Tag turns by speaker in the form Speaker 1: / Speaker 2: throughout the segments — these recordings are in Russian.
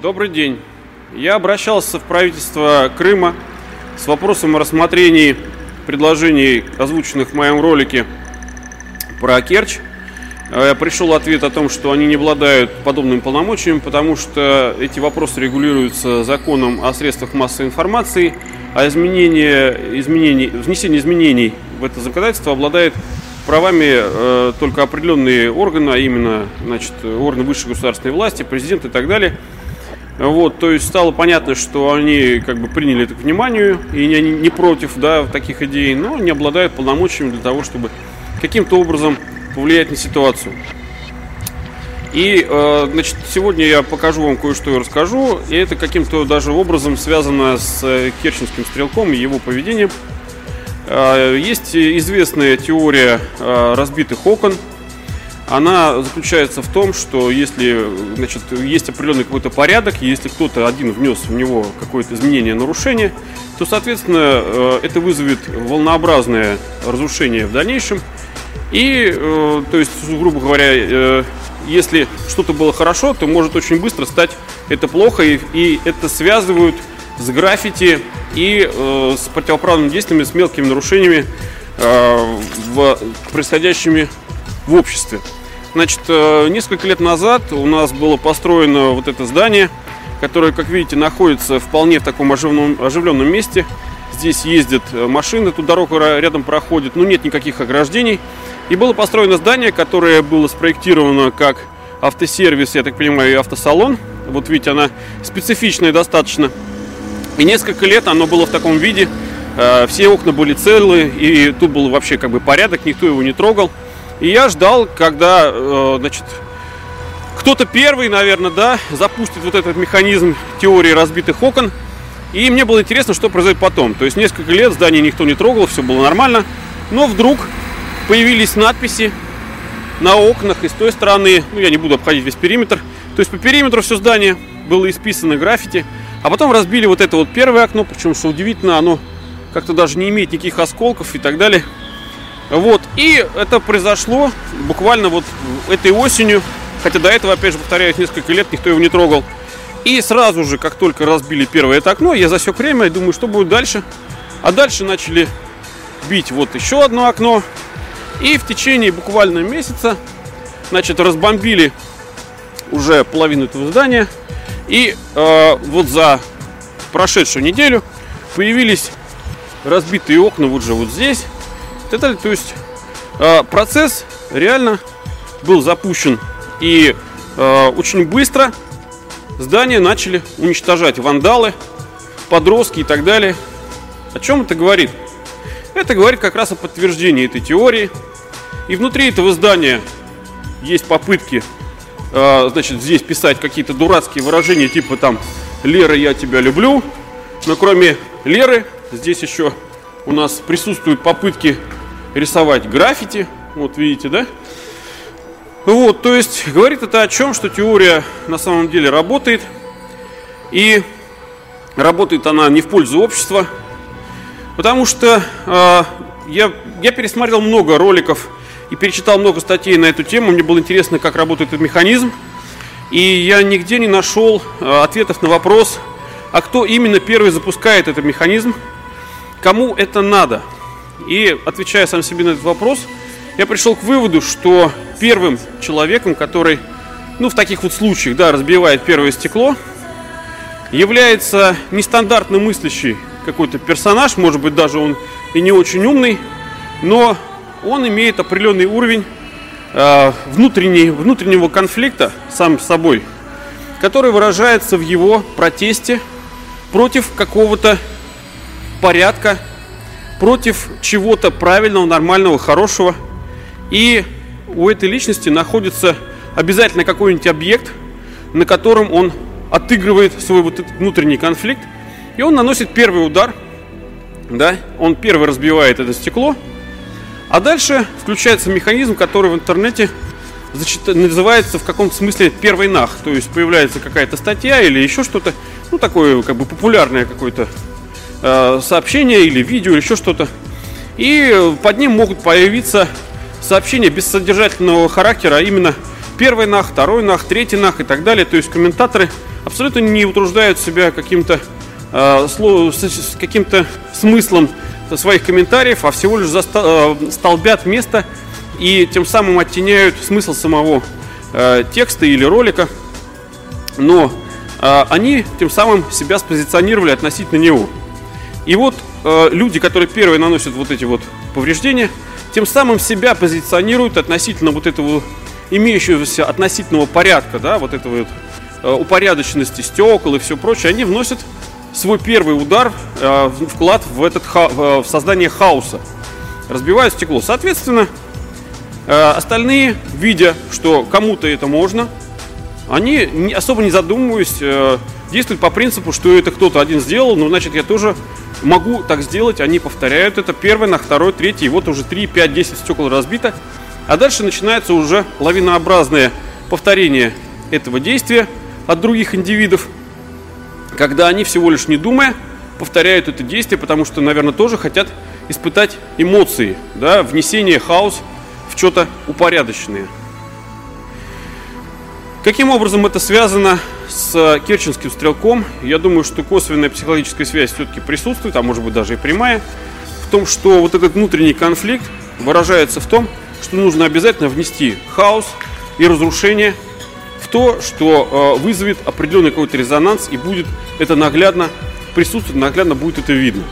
Speaker 1: Добрый день. Я обращался в правительство Крыма с вопросом о рассмотрении предложений, озвученных в моем ролике про Керчь. Э, Пришел ответ о том, что они не обладают подобными полномочиями, потому что эти вопросы регулируются законом о средствах массовой информации, а изменение, изменений, внесение изменений в это законодательство обладает правами э, только определенные органы, а именно значит, органы высшей государственной власти, президент и так далее. Вот, то есть стало понятно, что они как бы приняли это к вниманию и не, не против да, таких идей, но не обладают полномочиями для того, чтобы каким-то образом повлиять на ситуацию. И, э, значит, сегодня я покажу вам кое-что и расскажу. И это каким-то даже образом связано с э, керченским стрелком и его поведением. Э, есть известная теория э, разбитых окон – она заключается в том, что если значит, есть определенный какой-то порядок, если кто-то один внес в него какое-то изменение, нарушение, то, соответственно, э, это вызовет волнообразное разрушение в дальнейшем. И, э, то есть, грубо говоря, э, если что-то было хорошо, то может очень быстро стать это плохо, и, и это связывают с граффити и с противоправными действиями, с мелкими нарушениями, в, происходящими в обществе. Значит, э, несколько лет назад у нас было построено вот это здание, которое, как видите, находится вполне в таком оживленном, оживленном месте. Здесь ездят э, машины, тут дорога рядом проходит, но нет никаких ограждений. И было построено здание, которое было спроектировано как автосервис, я так понимаю, и автосалон. Вот видите, она специфичная достаточно. И несколько лет оно было в таком виде. Э, все окна были целые, и тут был вообще как бы порядок, никто его не трогал. И я ждал, когда, э, значит, кто-то первый, наверное, да, запустит вот этот механизм теории разбитых окон. И мне было интересно, что произойдет потом. То есть несколько лет здание никто не трогал, все было нормально. Но вдруг появились надписи на окнах и с той стороны, ну я не буду обходить весь периметр. То есть по периметру все здание было исписано граффити. А потом разбили вот это вот первое окно, причем, что удивительно, оно как-то даже не имеет никаких осколков и так далее. Вот, и это произошло буквально вот этой осенью, хотя до этого, опять же, повторяюсь, несколько лет никто его не трогал. И сразу же, как только разбили первое это окно, я засек время и думаю, что будет дальше. А дальше начали бить вот еще одно окно. И в течение буквально месяца, значит, разбомбили уже половину этого здания. И э, вот за прошедшую неделю появились разбитые окна вот же вот здесь так То есть э, процесс реально был запущен и э, очень быстро здания начали уничтожать вандалы, подростки и так далее. О чем это говорит? Это говорит как раз о подтверждении этой теории. И внутри этого здания есть попытки, э, значит, здесь писать какие-то дурацкие выражения типа там «Лера, я тебя люблю». Но кроме Леры, здесь еще у нас присутствуют попытки рисовать граффити. Вот видите, да? Вот, то есть говорит это о чем, что теория на самом деле работает. И работает она не в пользу общества. Потому что э, я, я пересмотрел много роликов и перечитал много статей на эту тему. Мне было интересно, как работает этот механизм. И я нигде не нашел э, ответов на вопрос, а кто именно первый запускает этот механизм, кому это надо – и отвечая сам себе на этот вопрос, я пришел к выводу, что первым человеком, который, ну, в таких вот случаях, да, разбивает первое стекло, является нестандартно мыслящий какой-то персонаж, может быть, даже он и не очень умный, но он имеет определенный уровень э, внутренней, внутреннего конфликта сам с собой, который выражается в его протесте против какого-то порядка против чего-то правильного, нормального, хорошего. И у этой личности находится обязательно какой-нибудь объект, на котором он отыгрывает свой вот этот внутренний конфликт. И он наносит первый удар, да, он первый разбивает это стекло, а дальше включается механизм, который в интернете называется в каком-то смысле первый нах. То есть появляется какая-то статья или еще что-то, ну такое как бы популярное какое-то э, сообщение или видео, или еще что-то. И под ним могут появиться сообщения без содержательного характера, а именно первый нах, второй нах, третий нах и так далее. То есть комментаторы абсолютно не утруждают себя каким-то э, с, каким-то смыслом своих комментариев, а всего лишь заста, э, столбят место и тем самым оттеняют смысл самого э, текста или ролика. Но э, они тем самым себя спозиционировали относительно него. И вот э, люди, которые первые наносят вот эти вот повреждения, тем самым себя позиционируют относительно вот этого имеющегося относительного порядка, да, вот этого вот, э, упорядоченности стекол и все прочее, они вносят свой первый удар, э, вклад в, этот ха- в создание хаоса, разбивают стекло. Соответственно, э, остальные, видя, что кому-то это можно, они, не, особо не задумываясь, э, действуют по принципу, что это кто-то один сделал, ну, значит, я тоже могу так сделать. Они повторяют это первый, на второй, третий, и вот уже 3, 5, 10 стекол разбито. А дальше начинается уже лавинообразное повторение этого действия от других индивидов, когда они всего лишь не думая повторяют это действие, потому что, наверное, тоже хотят испытать эмоции, да, внесение хаос в что-то упорядоченное. Каким образом это связано с керченским стрелком? Я думаю, что косвенная психологическая связь все-таки присутствует, а может быть даже и прямая, в том, что вот этот внутренний конфликт выражается в том, что нужно обязательно внести хаос и разрушение в то, что э, вызовет определенный какой-то резонанс и будет это наглядно присутствовать, наглядно будет это видно.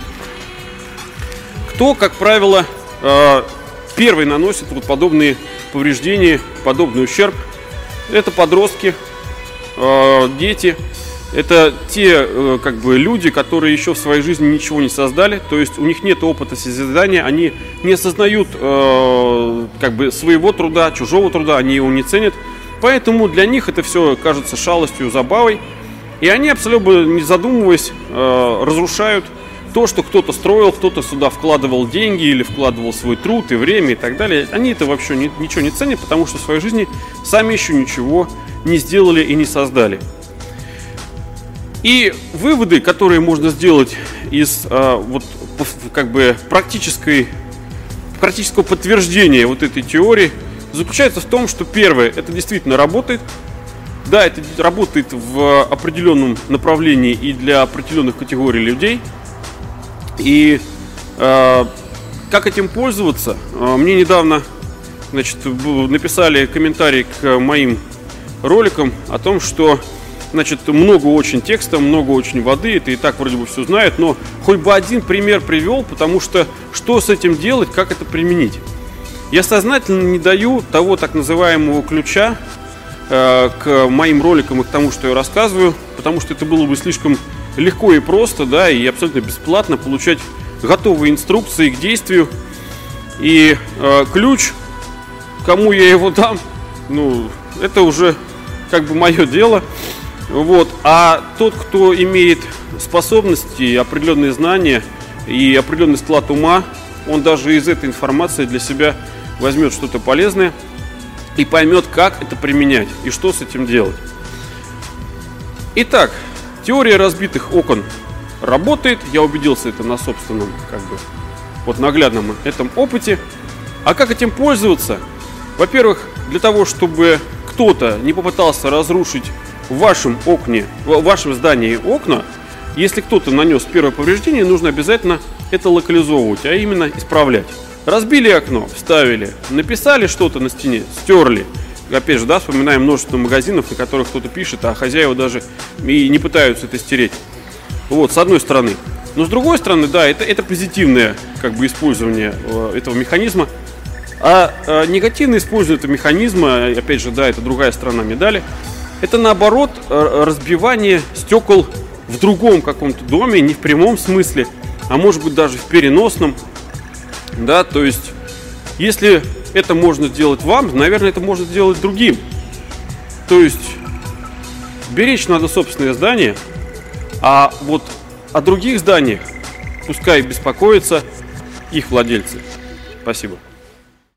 Speaker 1: Кто, как правило, э, первый наносит вот подобные повреждения, подобный ущерб, это подростки, э, дети, это те э, как бы люди, которые еще в своей жизни ничего не создали, то есть у них нет опыта созидания, они не осознают э, как бы своего труда, чужого труда, они его не ценят, поэтому для них это все кажется шалостью, забавой, и они абсолютно не задумываясь разрушают то, что кто-то строил, кто-то сюда вкладывал деньги или вкладывал свой труд и время и так далее. Они это вообще не, ничего не ценят, потому что в своей жизни сами еще ничего не сделали и не создали. И выводы, которые можно сделать из а, вот как бы практической, практического подтверждения вот этой теории, заключается в том, что первое, это действительно работает. Да, это работает в определенном направлении и для определенных категорий людей. И э, как этим пользоваться? Мне недавно значит, написали комментарий к моим роликам о том, что Значит, много очень текста, много очень воды, это и так вроде бы все знают, но хоть бы один пример привел, потому что что с этим делать, как это применить? Я сознательно не даю того так называемого ключа э, к моим роликам и к тому, что я рассказываю, потому что это было бы слишком легко и просто, да, и абсолютно бесплатно получать готовые инструкции к действию. И э, ключ, кому я его дам, ну, это уже как бы мое дело. Вот. А тот, кто имеет способности, определенные знания и определенный склад ума, он даже из этой информации для себя возьмет что-то полезное и поймет, как это применять и что с этим делать. Итак, теория разбитых окон работает. Я убедился это на собственном, как бы, вот наглядном этом опыте. А как этим пользоваться? Во-первых, для того, чтобы кто-то не попытался разрушить в вашем окне, в вашем здании окна, если кто-то нанес первое повреждение, нужно обязательно это локализовывать, а именно исправлять. Разбили окно, вставили, написали что-то на стене, стерли. Опять же, да, вспоминаем множество магазинов, на которых кто-то пишет, а хозяева даже и не пытаются это стереть. Вот, с одной стороны. Но с другой стороны, да, это, это позитивное как бы использование э, этого механизма. А э, негативное использование этого механизма, опять же, да, это другая сторона медали, это наоборот э, разбивание стекол в другом каком-то доме, не в прямом смысле, а может быть даже в переносном. Да, то есть, если это можно сделать вам, наверное, это можно сделать другим. То есть, беречь надо собственное здание, а вот о других зданиях пускай беспокоятся их владельцы. Спасибо.